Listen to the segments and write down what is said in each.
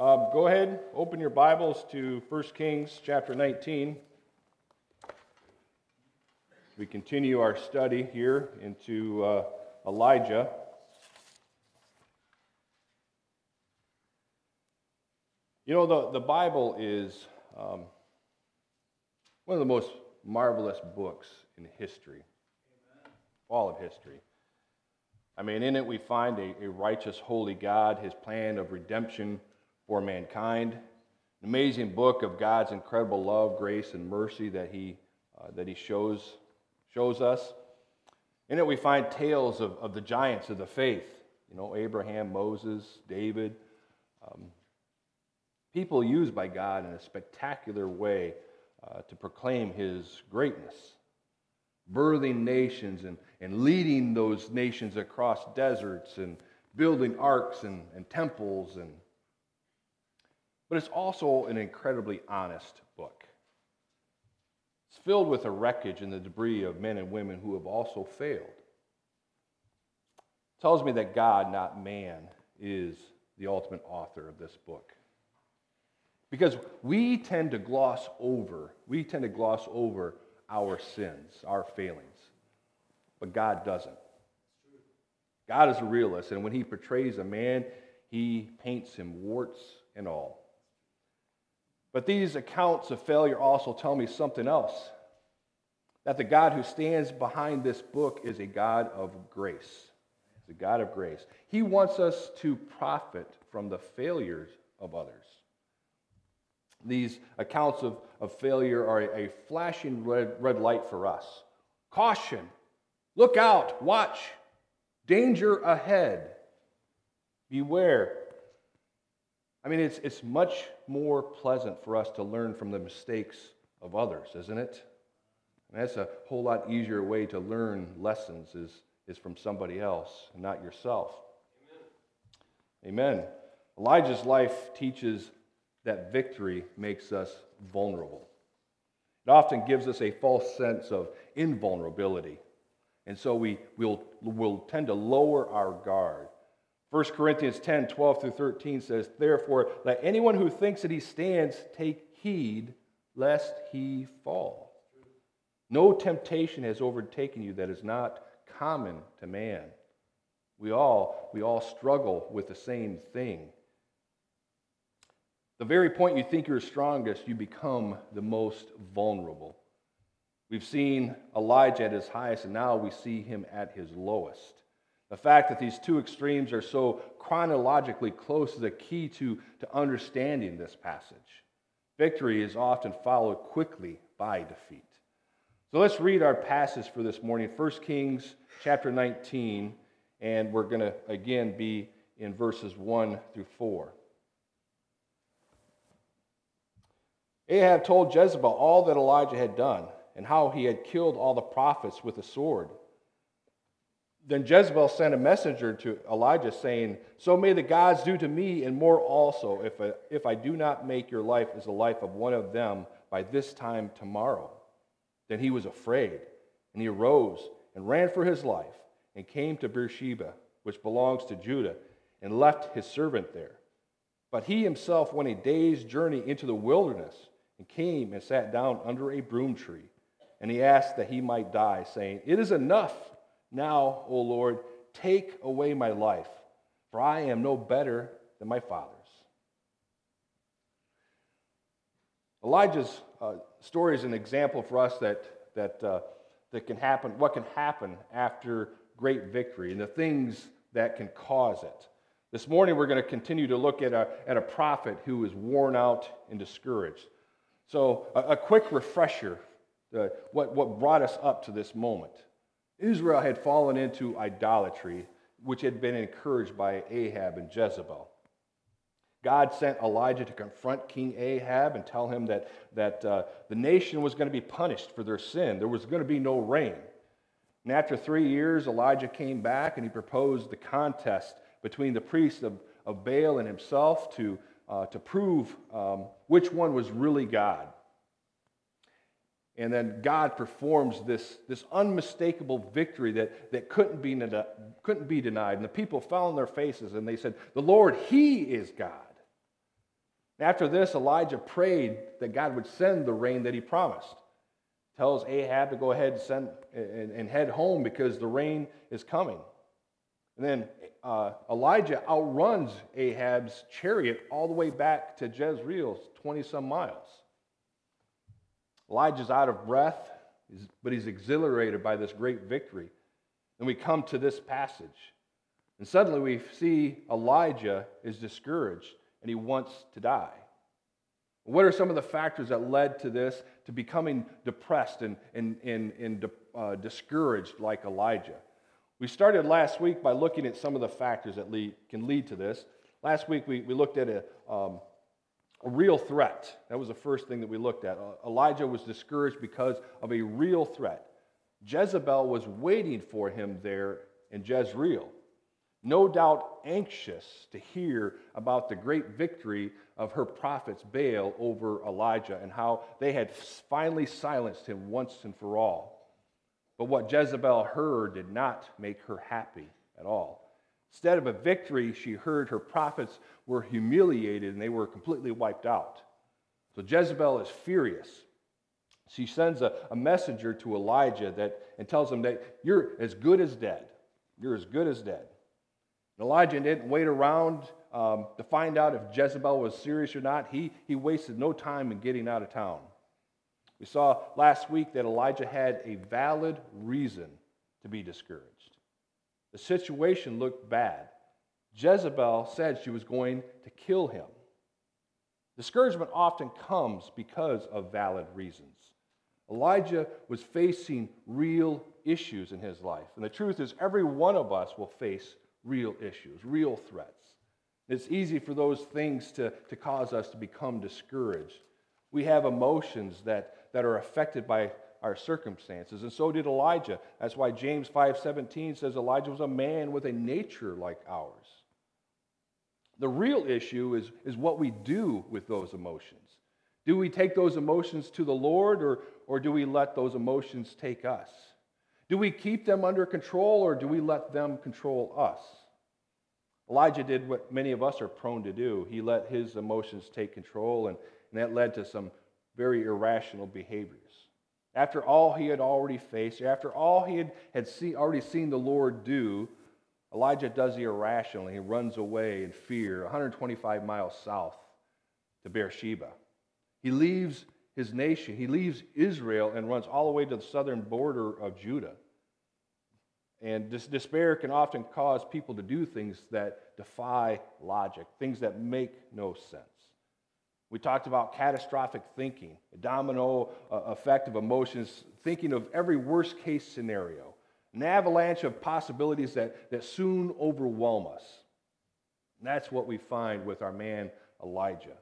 Um, go ahead, open your Bibles to 1 Kings chapter 19. We continue our study here into uh, Elijah. You know, the, the Bible is um, one of the most marvelous books in history, all of history. I mean, in it we find a, a righteous, holy God, his plan of redemption for mankind, an amazing book of God's incredible love, grace, and mercy that he, uh, that he shows, shows us. In it we find tales of, of the giants of the faith, you know, Abraham, Moses, David, um, people used by God in a spectacular way uh, to proclaim his greatness birthing nations and, and leading those nations across deserts and building arks and, and temples and but it's also an incredibly honest book it's filled with the wreckage and the debris of men and women who have also failed it tells me that god not man is the ultimate author of this book because we tend to gloss over we tend to gloss over our sins, our failings. But God doesn't. God is a realist, and when He portrays a man, He paints him warts and all. But these accounts of failure also tell me something else that the God who stands behind this book is a God of grace. He's a God of grace. He wants us to profit from the failures of others. These accounts of, of failure are a, a flashing red, red light for us. Caution, look out, watch, danger ahead, beware. I mean, it's, it's much more pleasant for us to learn from the mistakes of others, isn't it? And that's a whole lot easier way to learn lessons is, is from somebody else, not yourself. Amen. Amen. Elijah's life teaches that victory makes us vulnerable. It often gives us a false sense of invulnerability. And so we will will tend to lower our guard. 1 Corinthians 10 12 through 13 says, Therefore, let anyone who thinks that he stands take heed lest he fall. No temptation has overtaken you that is not common to man. We all, we all struggle with the same thing. The very point you think you're strongest, you become the most vulnerable. We've seen Elijah at his highest, and now we see him at his lowest. The fact that these two extremes are so chronologically close is a key to, to understanding this passage. Victory is often followed quickly by defeat. So let's read our passage for this morning 1 Kings chapter 19, and we're going to again be in verses 1 through 4. Ahab told Jezebel all that Elijah had done and how he had killed all the prophets with a sword. Then Jezebel sent a messenger to Elijah saying, So may the gods do to me and more also, if I, if I do not make your life as the life of one of them by this time tomorrow. Then he was afraid, and he arose and ran for his life and came to Beersheba, which belongs to Judah, and left his servant there. But he himself went a day's journey into the wilderness and came and sat down under a broom tree. And he asked that he might die, saying, It is enough now, O Lord, take away my life, for I am no better than my fathers. Elijah's uh, story is an example for us that, that, uh, that can happen, what can happen after great victory and the things that can cause it. This morning, we're going to continue to look at a, at a prophet who is worn out and discouraged. So, a, a quick refresher uh, what, what brought us up to this moment. Israel had fallen into idolatry, which had been encouraged by Ahab and Jezebel. God sent Elijah to confront King Ahab and tell him that, that uh, the nation was going to be punished for their sin. There was going to be no rain. And after three years, Elijah came back and he proposed the contest between the priests of, of Baal and himself to uh, to prove um, which one was really God. And then God performs this, this unmistakable victory that, that couldn't, be, couldn't be denied. And the people fell on their faces and they said, The Lord, He is God. After this, Elijah prayed that God would send the rain that he promised. Tells Ahab to go ahead and, send, and, and head home because the rain is coming. And then uh, Elijah outruns Ahab's chariot all the way back to Jezreel, 20 some miles. Elijah's out of breath, but he's exhilarated by this great victory. And we come to this passage. And suddenly we see Elijah is discouraged and he wants to die. What are some of the factors that led to this, to becoming depressed and, and, and, and uh, discouraged like Elijah? We started last week by looking at some of the factors that lead, can lead to this. Last week we, we looked at a, um, a real threat. That was the first thing that we looked at. Elijah was discouraged because of a real threat. Jezebel was waiting for him there in Jezreel no doubt anxious to hear about the great victory of her prophets Baal over Elijah and how they had finally silenced him once and for all. But what Jezebel heard did not make her happy at all. Instead of a victory, she heard her prophets were humiliated and they were completely wiped out. So Jezebel is furious. She sends a, a messenger to Elijah that, and tells him that you're as good as dead. You're as good as dead. Elijah didn't wait around um, to find out if Jezebel was serious or not. He, he wasted no time in getting out of town. We saw last week that Elijah had a valid reason to be discouraged. The situation looked bad. Jezebel said she was going to kill him. Discouragement often comes because of valid reasons. Elijah was facing real issues in his life. And the truth is, every one of us will face real issues, real threats. It's easy for those things to, to cause us to become discouraged. We have emotions that, that are affected by our circumstances, and so did Elijah. That's why James 5:17 says Elijah was a man with a nature like ours. The real issue is, is what we do with those emotions. Do we take those emotions to the Lord, or, or do we let those emotions take us? Do we keep them under control or do we let them control us? Elijah did what many of us are prone to do. He let his emotions take control, and, and that led to some very irrational behaviors. After all he had already faced, after all he had, had see, already seen the Lord do, Elijah does the irrational. He runs away in fear 125 miles south to Beersheba. He leaves his nation. He leaves Israel and runs all the way to the southern border of Judah. And despair can often cause people to do things that defy logic, things that make no sense. We talked about catastrophic thinking, a domino uh, effect of emotions, thinking of every worst case scenario, an avalanche of possibilities that, that soon overwhelm us. And that's what we find with our man Elijah.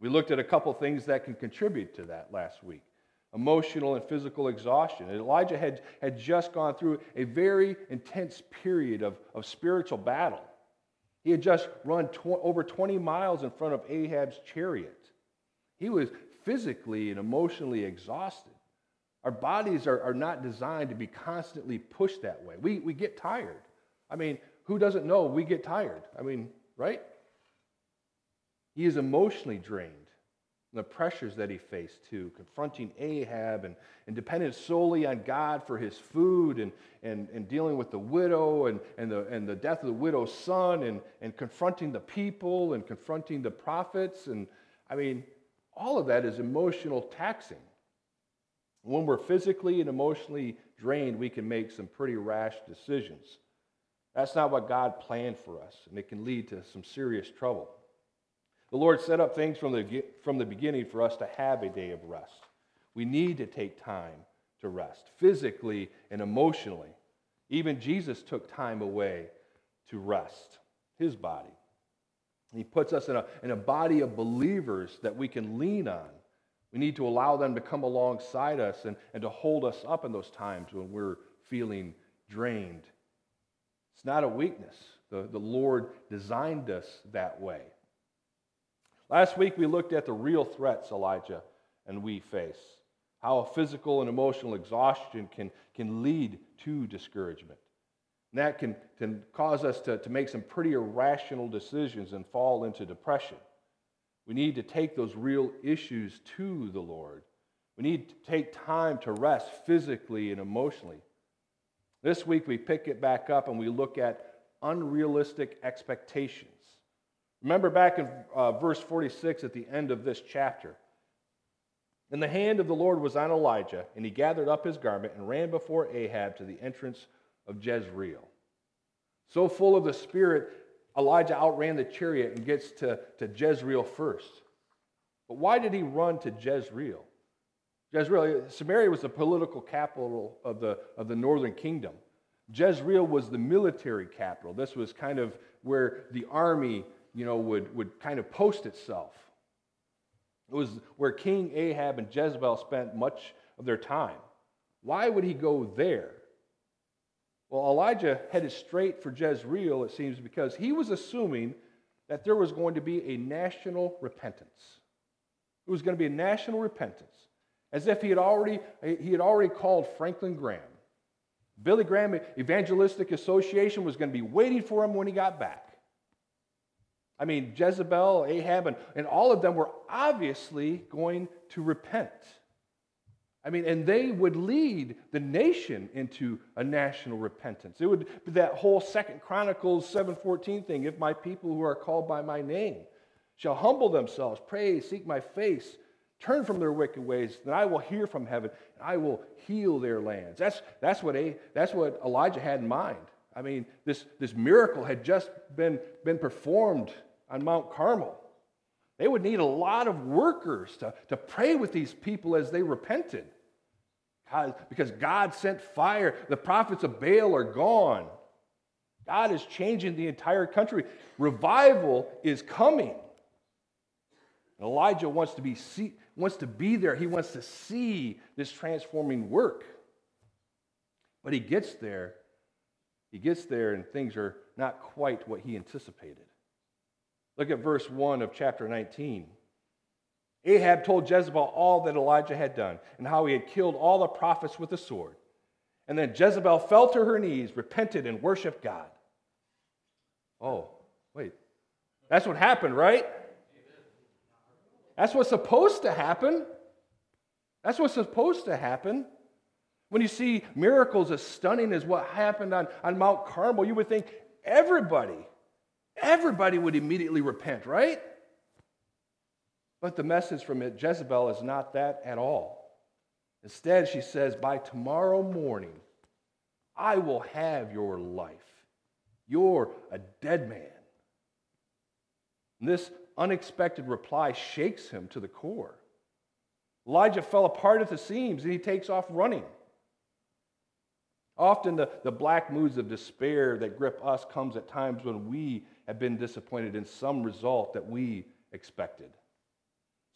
We looked at a couple things that can contribute to that last week emotional and physical exhaustion. Elijah had, had just gone through a very intense period of, of spiritual battle. He had just run tw- over 20 miles in front of Ahab's chariot. He was physically and emotionally exhausted. Our bodies are, are not designed to be constantly pushed that way. We, we get tired. I mean, who doesn't know we get tired? I mean, right? He is emotionally drained. The pressures that he faced too, confronting Ahab and, and dependent solely on God for his food and, and, and dealing with the widow and, and, the, and the death of the widow's son and, and confronting the people and confronting the prophets. And I mean, all of that is emotional taxing. When we're physically and emotionally drained, we can make some pretty rash decisions. That's not what God planned for us, and it can lead to some serious trouble. The Lord set up things from the, from the beginning for us to have a day of rest. We need to take time to rest, physically and emotionally. Even Jesus took time away to rest his body. He puts us in a, in a body of believers that we can lean on. We need to allow them to come alongside us and, and to hold us up in those times when we're feeling drained. It's not a weakness. The, the Lord designed us that way. Last week we looked at the real threats Elijah and we face, how physical and emotional exhaustion can, can lead to discouragement. And that can, can cause us to, to make some pretty irrational decisions and fall into depression. We need to take those real issues to the Lord. We need to take time to rest physically and emotionally. This week, we pick it back up and we look at unrealistic expectations. Remember back in uh, verse 46 at the end of this chapter. And the hand of the Lord was on Elijah, and he gathered up his garment and ran before Ahab to the entrance of Jezreel. So full of the Spirit, Elijah outran the chariot and gets to, to Jezreel first. But why did he run to Jezreel? Jezreel, Samaria was the political capital of the, of the northern kingdom. Jezreel was the military capital. This was kind of where the army, you know, would, would kind of post itself. It was where King Ahab and Jezebel spent much of their time. Why would he go there? Well, Elijah headed straight for Jezreel, it seems, because he was assuming that there was going to be a national repentance. It was going to be a national repentance, as if he had already, he had already called Franklin Graham. Billy Graham Evangelistic Association was going to be waiting for him when he got back. I mean, Jezebel, Ahab, and, and all of them were obviously going to repent. I mean, and they would lead the nation into a national repentance. It would be that whole Second Chronicles 7:14 thing. If my people who are called by my name shall humble themselves, pray, seek my face, turn from their wicked ways, then I will hear from heaven and I will heal their lands. That's, that's, what, a, that's what Elijah had in mind. I mean, this, this miracle had just been, been performed on Mount Carmel. They would need a lot of workers to, to pray with these people as they repented. God, because God sent fire. The prophets of Baal are gone. God is changing the entire country. Revival is coming. Elijah wants to, be see, wants to be there. He wants to see this transforming work. But he gets there. He gets there, and things are not quite what he anticipated. Look at verse 1 of chapter 19. Ahab told Jezebel all that Elijah had done and how he had killed all the prophets with a sword. And then Jezebel fell to her knees, repented, and worshiped God. Oh, wait. That's what happened, right? That's what's supposed to happen. That's what's supposed to happen. When you see miracles as stunning as what happened on, on Mount Carmel, you would think everybody everybody would immediately repent, right? But the message from it, Jezebel is not that at all. Instead, she says, By tomorrow morning, I will have your life. You're a dead man. And this unexpected reply shakes him to the core. Elijah fell apart at the seams and he takes off running. Often the, the black moods of despair that grip us comes at times when we have been disappointed in some result that we expected.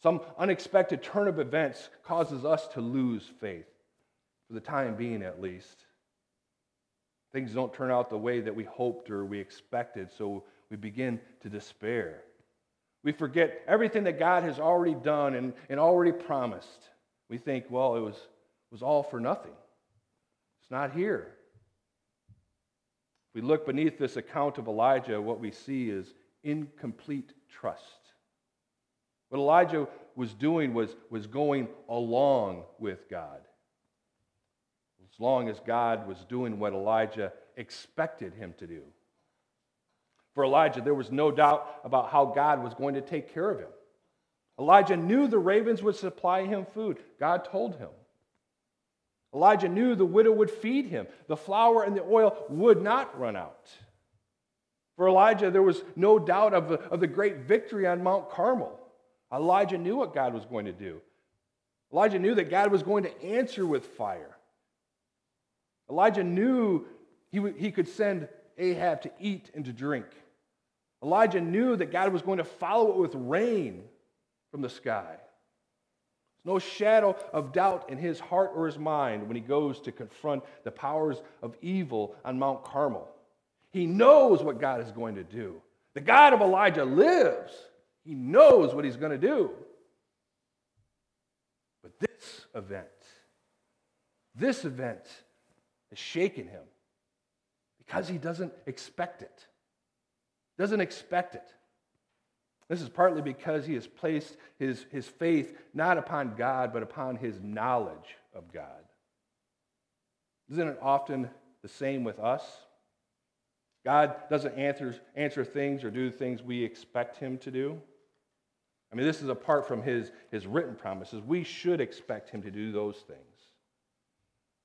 Some unexpected turn of events causes us to lose faith, for the time being at least. Things don't turn out the way that we hoped or we expected, so we begin to despair. We forget everything that God has already done and, and already promised. We think, well, it was, was all for nothing. It's not here. If we look beneath this account of Elijah, what we see is incomplete trust. What Elijah was doing was, was going along with God. As long as God was doing what Elijah expected him to do. For Elijah, there was no doubt about how God was going to take care of him. Elijah knew the ravens would supply him food. God told him. Elijah knew the widow would feed him, the flour and the oil would not run out. For Elijah, there was no doubt of of the great victory on Mount Carmel. Elijah knew what God was going to do. Elijah knew that God was going to answer with fire. Elijah knew he, he could send Ahab to eat and to drink. Elijah knew that God was going to follow it with rain from the sky no shadow of doubt in his heart or his mind when he goes to confront the powers of evil on Mount Carmel. He knows what God is going to do. The God of Elijah lives, he knows what he's going to do. But this event, this event has shaken him because he doesn't expect it. Doesn't expect it. This is partly because he has placed his, his faith not upon God, but upon his knowledge of God. Isn't it often the same with us? God doesn't answer, answer things or do things we expect him to do. I mean, this is apart from his, his written promises. We should expect him to do those things.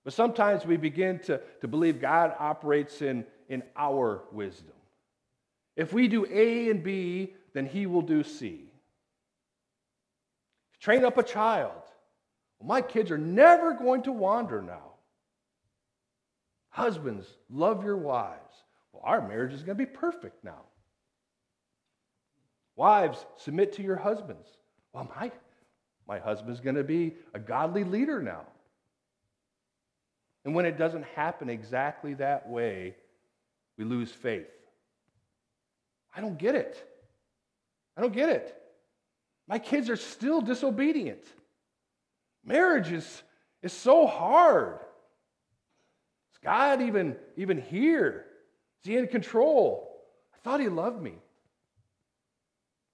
But sometimes we begin to, to believe God operates in, in our wisdom. If we do A and B, then he will do C. Train up a child. Well, my kids are never going to wander now. Husbands, love your wives. Well, our marriage is going to be perfect now. Wives, submit to your husbands. Well, my, my husband's going to be a godly leader now. And when it doesn't happen exactly that way, we lose faith. I don't get it. I don't get it. My kids are still disobedient. Marriage is, is so hard. Is God even, even here? Is he in control? I thought he loved me.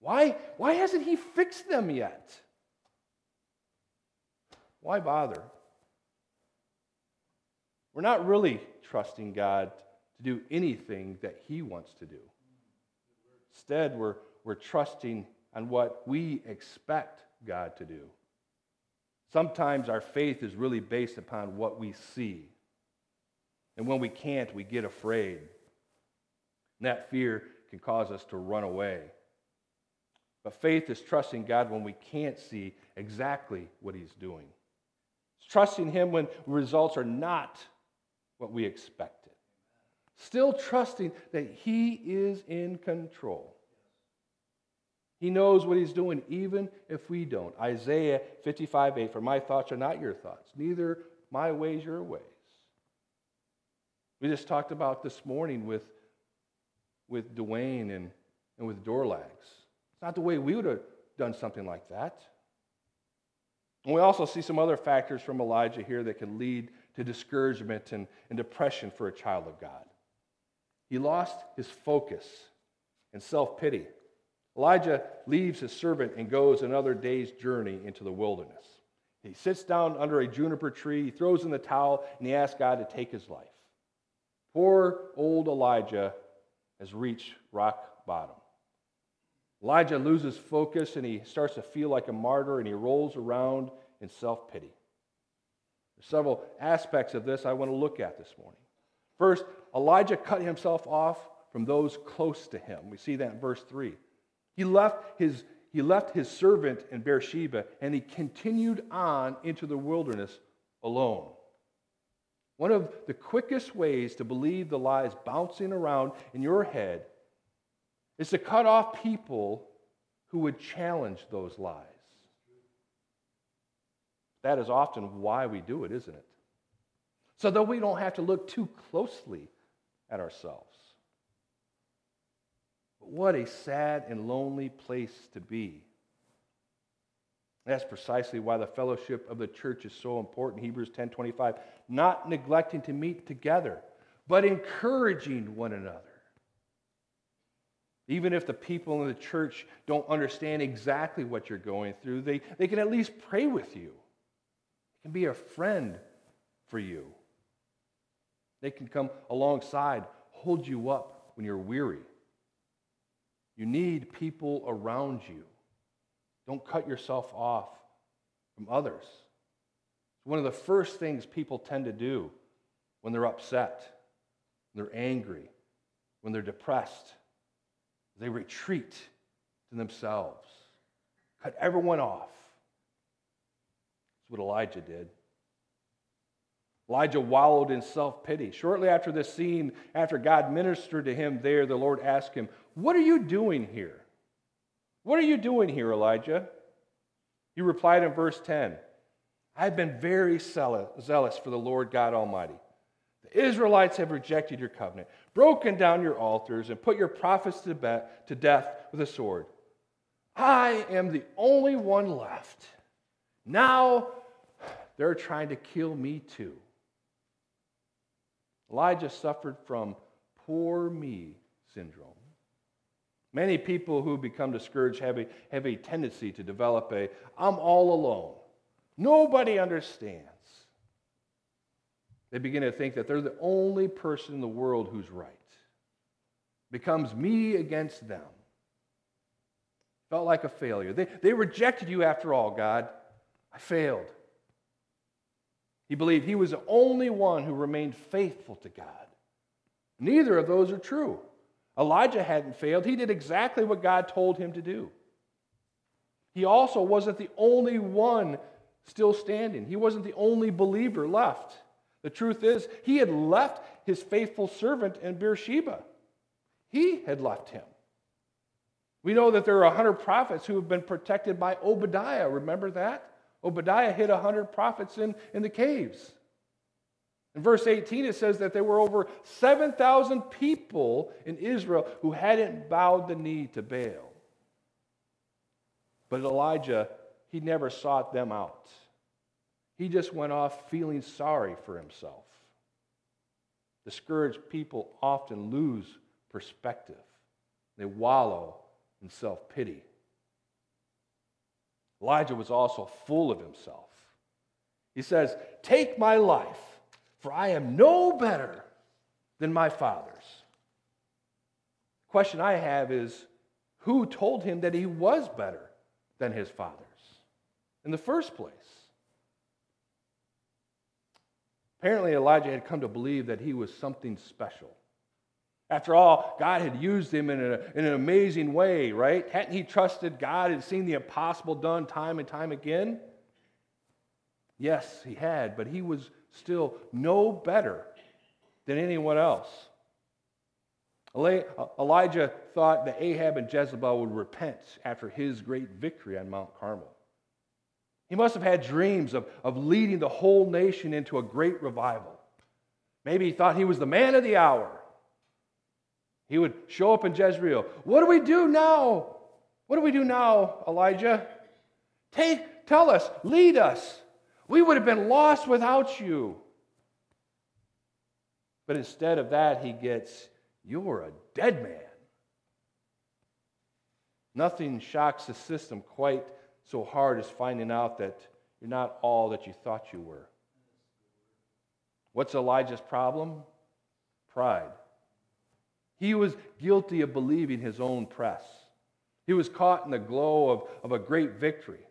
Why, why hasn't he fixed them yet? Why bother? We're not really trusting God to do anything that he wants to do. Instead, we're, we're trusting on what we expect God to do. Sometimes our faith is really based upon what we see. And when we can't, we get afraid. And that fear can cause us to run away. But faith is trusting God when we can't see exactly what He's doing. It's trusting Him when results are not what we expected. Still trusting that He is in control. He knows what He's doing, even if we don't. Isaiah 55 8, for my thoughts are not your thoughts, neither my ways your ways. We just talked about this morning with, with Dwayne and, and with Dorlags. It's not the way we would have done something like that. And we also see some other factors from Elijah here that can lead to discouragement and, and depression for a child of God. He lost his focus and self pity. Elijah leaves his servant and goes another day's journey into the wilderness. He sits down under a juniper tree, he throws in the towel, and he asks God to take his life. Poor old Elijah has reached rock bottom. Elijah loses focus and he starts to feel like a martyr and he rolls around in self pity. There's several aspects of this I want to look at this morning. First, Elijah cut himself off from those close to him. We see that in verse 3. He left his, he left his servant in Beersheba and he continued on into the wilderness alone. One of the quickest ways to believe the lies bouncing around in your head is to cut off people who would challenge those lies. That is often why we do it, isn't it? So that we don't have to look too closely at ourselves. What a sad and lonely place to be. That's precisely why the fellowship of the church is so important. Hebrews 10:25, not neglecting to meet together, but encouraging one another even if the people in the church don't understand exactly what you're going through, they, they can at least pray with you. They can be a friend for you. They can come alongside, hold you up when you're weary. You need people around you. Don't cut yourself off from others. One of the first things people tend to do when they're upset, when they're angry, when they're depressed they retreat to themselves, cut everyone off. That's what Elijah did. Elijah wallowed in self pity. Shortly after this scene, after God ministered to him there, the Lord asked him, What are you doing here? What are you doing here, Elijah? He replied in verse 10 I've been very zealous for the Lord God Almighty. The Israelites have rejected your covenant, broken down your altars, and put your prophets to, death with a sword. I am the only one left. Now they're trying to kill me too. Elijah suffered from poor me syndrome. Many people who become discouraged have a, have a tendency to develop a I'm all alone. Nobody understands. They begin to think that they're the only person in the world who's right. Becomes me against them. Felt like a failure. They, they rejected you after all, God. I failed. He believed he was the only one who remained faithful to God. Neither of those are true. Elijah hadn't failed. He did exactly what God told him to do. He also wasn't the only one still standing, he wasn't the only believer left. The truth is, he had left his faithful servant in Beersheba. He had left him. We know that there are 100 prophets who have been protected by Obadiah. Remember that? Obadiah hid 100 prophets in, in the caves. In verse 18, it says that there were over 7,000 people in Israel who hadn't bowed the knee to Baal. But Elijah, he never sought them out. He just went off feeling sorry for himself. Discouraged people often lose perspective, they wallow in self pity. Elijah was also full of himself. He says, Take my life for I am no better than my fathers. The question I have is who told him that he was better than his fathers in the first place? Apparently, Elijah had come to believe that he was something special. After all, God had used him in, a, in, an amazing way, right? Hadn't he trusted God and seen the impossible done time and time again? Yes, he had, but he was still no better than anyone else. Uh, Elijah thought that Ahab and Jezebel would repent after his great victory on Mount Carmel. He must have had dreams of, of leading the whole nation into a great revival. Maybe he thought he was the man of the hour. He would show up in Jezreel. What do we do now? What do we do now, Elijah? Take, tell us, lead us. We would have been lost without you. But instead of that, he gets, You're a dead man. Nothing shocks the system quite so hard as finding out that you're not all that you thought you were. What's Elijah's problem? Pride. He was guilty of believing his own press. He was caught in the glow of, of a great victory.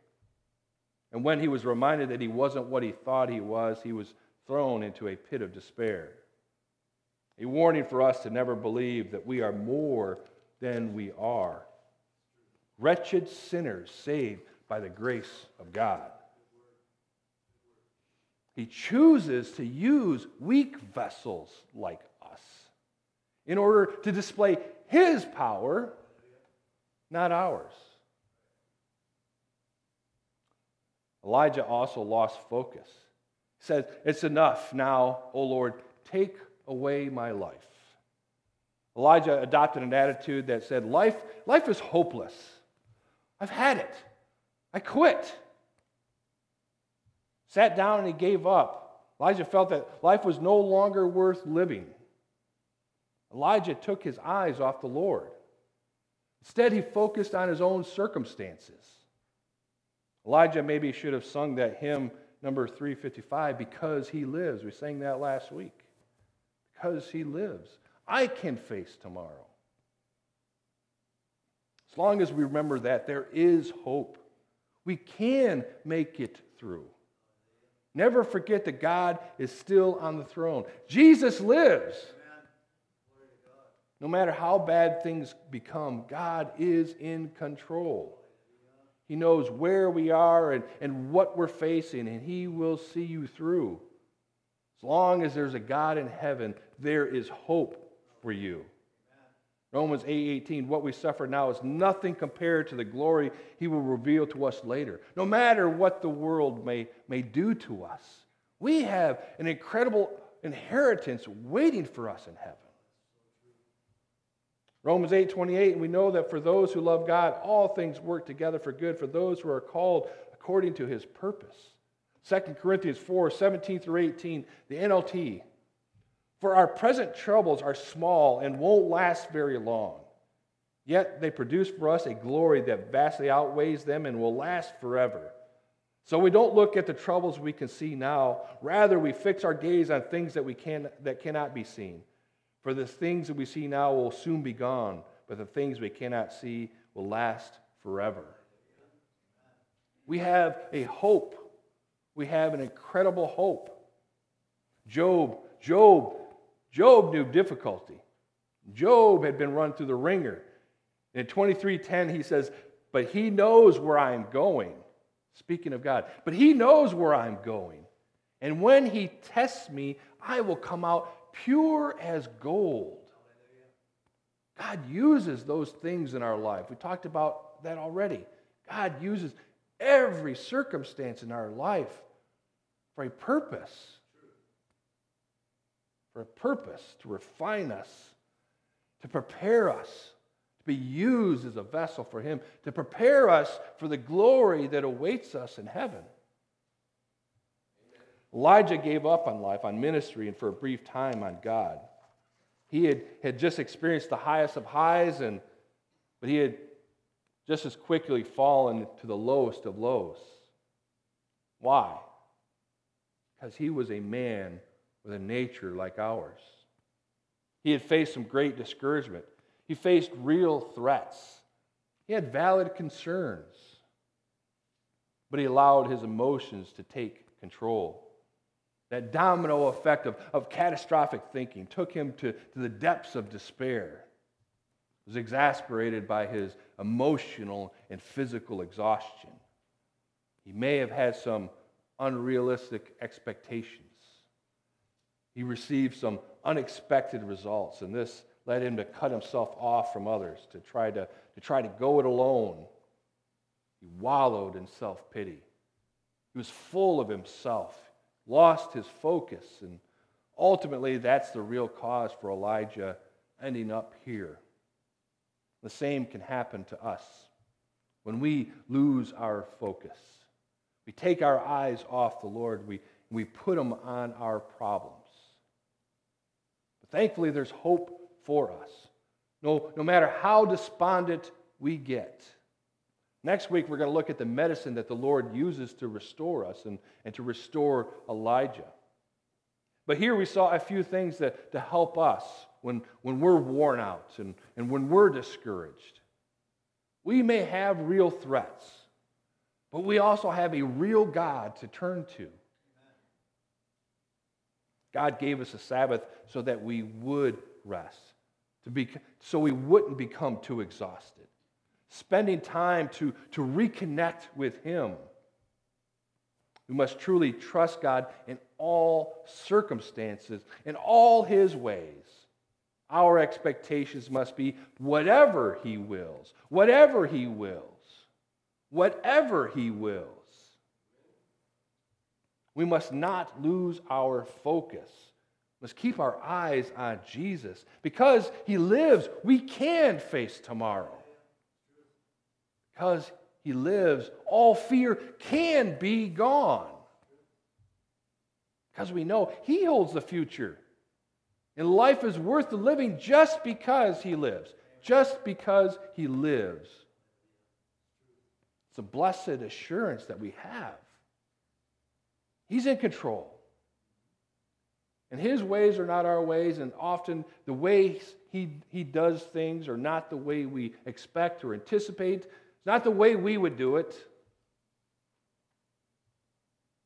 And when he was reminded that he wasn't what he thought he was, he was thrown into a pit of despair. A warning for us to never believe that we are more than we are. Wretched sinners saved by the grace of God. He chooses to use weak vessels like us in order to display his power, not ours. Elijah also lost focus. He said, It's enough now, O Lord, take away my life. Elijah adopted an attitude that said, Life, life is hopeless. I've had it. I quit. Sat down and he gave up. Elijah felt that life was no longer worth living. Elijah took his eyes off the Lord. Instead, he focused on his own circumstances. Elijah maybe should have sung that hymn number 355 because he lives. We sang that last week. Because he lives. I can face tomorrow. As long as we remember that, there is hope. We can make it through. Never forget that God is still on the throne. Jesus lives. No matter how bad things become, God is in control. He knows where we are and, and what we're facing, and He will see you through. As long as there's a God in heaven, there is hope for you. Romans 8:18 what we suffer now is nothing compared to the glory he will reveal to us later. No matter what the world may, may do to us, we have an incredible inheritance waiting for us in heaven. Romans 8 28, and we know that for those who love God, all things work together for good for those who are called according to his purpose. 2 Corinthians 4 17 through 18, the NLT. For our present troubles are small and won't last very long. Yet they produce for us a glory that vastly outweighs them and will last forever. So we don't look at the troubles we can see now. Rather, we fix our gaze on things that, we can, that cannot be seen. For the things that we see now will soon be gone, but the things we cannot see will last forever. We have a hope. We have an incredible hope. Job, Job, Job knew difficulty. Job had been run through the wringer. In 23:10 he says, "But he knows where I am going." Speaking of God, but he knows where I'm going. And when he tests me, I will come out pure as gold. God uses those things in our life. We talked about that already. God uses every circumstance in our life for a purpose. For a purpose to refine us, to prepare us to be used as a vessel for Him to prepare us for the glory that awaits us in heaven. Elijah gave up on life, on ministry, and for a brief time on God. He had, had just experienced the highest of highs, and, but he had just as quickly fallen to the lowest of lows. Why? Because he was a man with a nature like ours. He had faced some great discouragement. He faced real threats. He had valid concerns. But he allowed his emotions to take control. That domino effect of, of catastrophic thinking took him to, to the depths of despair. He was exasperated by his emotional and physical exhaustion. He may have had some unrealistic expectations. He received some unexpected results, and this led him to cut himself off from others, to try to, to try to go it alone. He wallowed in self pity. He was full of himself, lost his focus, and ultimately, that's the real cause for Elijah ending up here. The same can happen to us when we lose our focus. We take our eyes off the Lord, we, we put them on our problems. But thankfully, there's hope for us, no, no matter how despondent we get. Next week, we're going to look at the medicine that the Lord uses to restore us and, and to restore Elijah. But here we saw a few things that, to help us when, when we're worn out and, and when we're discouraged. We may have real threats, but we also have a real God to turn to. God gave us a Sabbath so that we would rest to be, so we wouldn't become too exhausted. Spending time to, to reconnect with Him. We must truly trust God in all circumstances, in all His ways. Our expectations must be whatever He wills, whatever He wills, whatever He wills. We must not lose our focus must keep our eyes on Jesus. Because he lives, we can face tomorrow. Because he lives, all fear can be gone. Because we know he holds the future. And life is worth the living just because he lives. Just because he lives. It's a blessed assurance that we have. He's in control. And his ways are not our ways, and often the ways he, he does things are not the way we expect or anticipate. Not the way we would do it.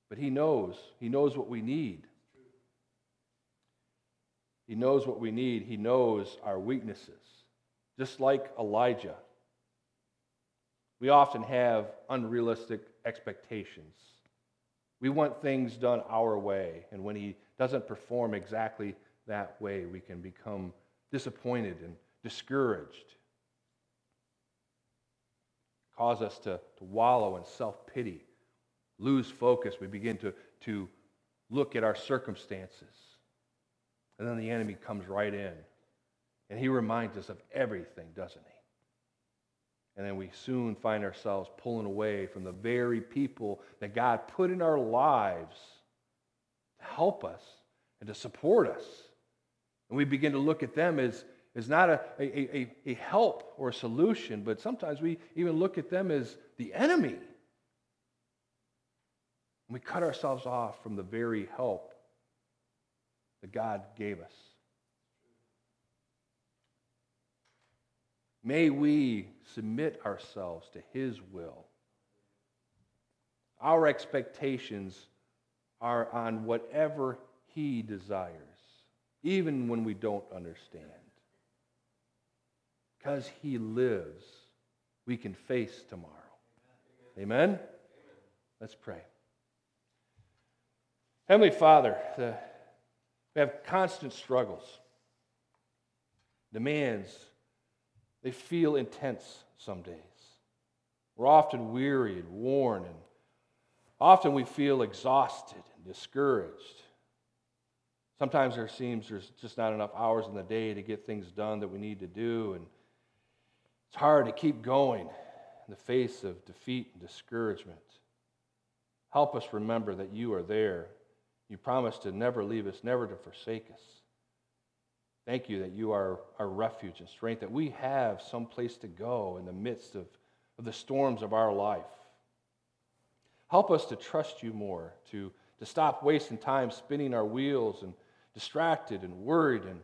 But he knows. He knows what we need. He knows what we need. He knows our weaknesses. Just like Elijah. We often have unrealistic expectations. We want things done our way, and when he doesn't perform exactly that way, we can become disappointed and discouraged. Cause us to, to wallow in self pity, lose focus. We begin to, to look at our circumstances. And then the enemy comes right in. And he reminds us of everything, doesn't he? And then we soon find ourselves pulling away from the very people that God put in our lives to help us and to support us. And we begin to look at them as, is not a, a, a, a help or a solution, but sometimes we even look at them as the enemy. And we cut ourselves off from the very help that God gave us. May we submit ourselves to His will. Our expectations are on whatever He desires, even when we don't understand. Because He lives, we can face tomorrow. Amen? Let's pray. Heavenly Father, the, we have constant struggles, demands, they feel intense some days. We're often weary and worn, and often we feel exhausted and discouraged. Sometimes there seems there's just not enough hours in the day to get things done that we need to do, and it's hard to keep going in the face of defeat and discouragement. Help us remember that you are there. You promise to never leave us, never to forsake us. Thank you that you are our refuge and strength, that we have some place to go in the midst of, of the storms of our life. Help us to trust you more, to, to stop wasting time spinning our wheels and distracted and worried and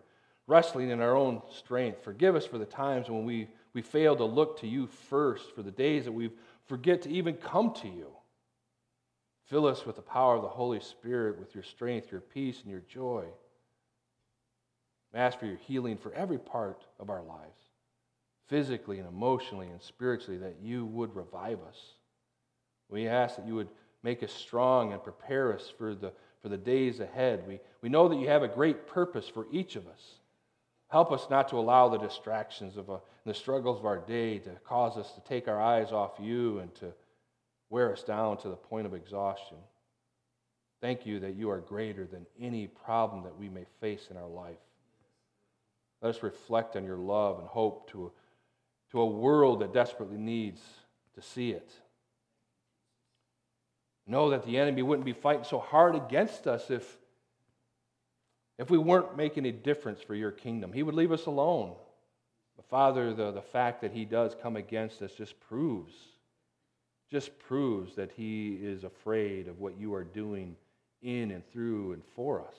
wrestling in our own strength. Forgive us for the times when we, we fail to look to you first, for the days that we forget to even come to you. Fill us with the power of the Holy Spirit, with your strength, your peace, and your joy. I ask for your healing for every part of our lives, physically and emotionally and spiritually, that you would revive us. We ask that you would make us strong and prepare us for the, for the days ahead. We, we know that you have a great purpose for each of us. Help us not to allow the distractions of a, uh, the struggles of our day to cause us to take our eyes off you and to wear us down to the point of exhaustion. Thank you that you are greater than any problem that we may face in our life. Let us reflect on your love and hope to, to a world that desperately needs to see it. Know that the enemy wouldn't be fighting so hard against us if, if we weren't making a difference for your kingdom. He would leave us alone. But Father, the, the fact that he does come against us just proves, just proves that he is afraid of what you are doing in and through and for us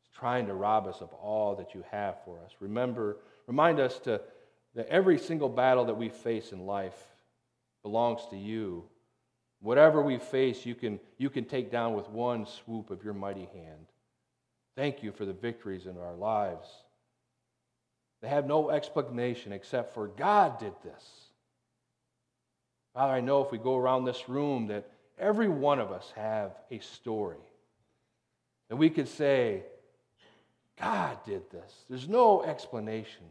He's trying to rob us of all that you have for us. Remember, remind us to, that every single battle that we face in life belongs to you. Whatever we face, you can, you can take down with one swoop of your mighty hand. Thank you for the victories in our lives. They have no explanation except for God did this. Father, I know if we go around this room that every one of us have a story. That we could say, God did this. There's no explanation.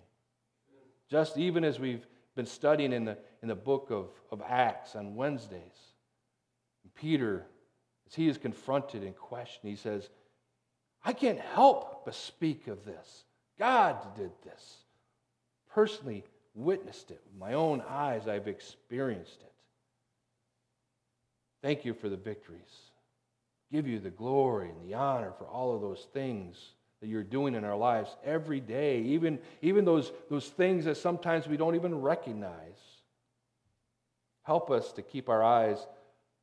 Just even as we've been studying in the, in the book of, of Acts on Wednesdays, Peter, as he is confronted and questioned, he says, I can't help but speak of this. God did this. Personally witnessed it. With my own eyes, I've experienced it. Thank you for the victories. Give you the glory and the honor for all of those things that you're doing in our lives every day, even, even those, those things that sometimes we don't even recognize. Help us to keep our eyes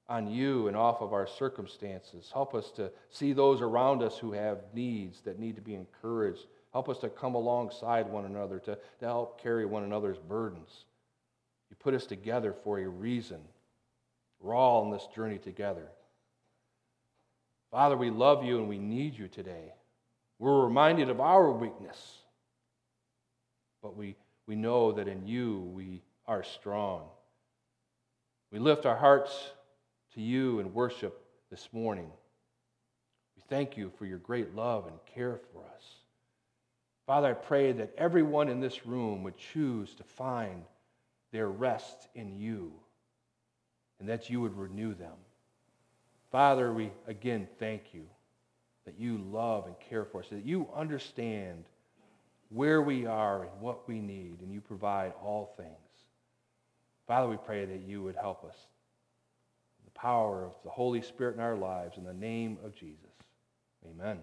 on you and off of our circumstances. Help us to see those around us who have needs that need to be encouraged. Help us to come alongside one another, to, to help carry one another's burdens. You put us together for a reason. We're all on this journey together. Father, we love you and we need you today. We're reminded of our weakness, but we, we know that in you we are strong. We lift our hearts to you in worship this morning. We thank you for your great love and care for us. Father, I pray that everyone in this room would choose to find their rest in you and that you would renew them. Father, we again thank you that you love and care for us, that you understand where we are and what we need, and you provide all things. Father, we pray that you would help us. Power of the Holy Spirit in our lives, in the name of Jesus. Amen.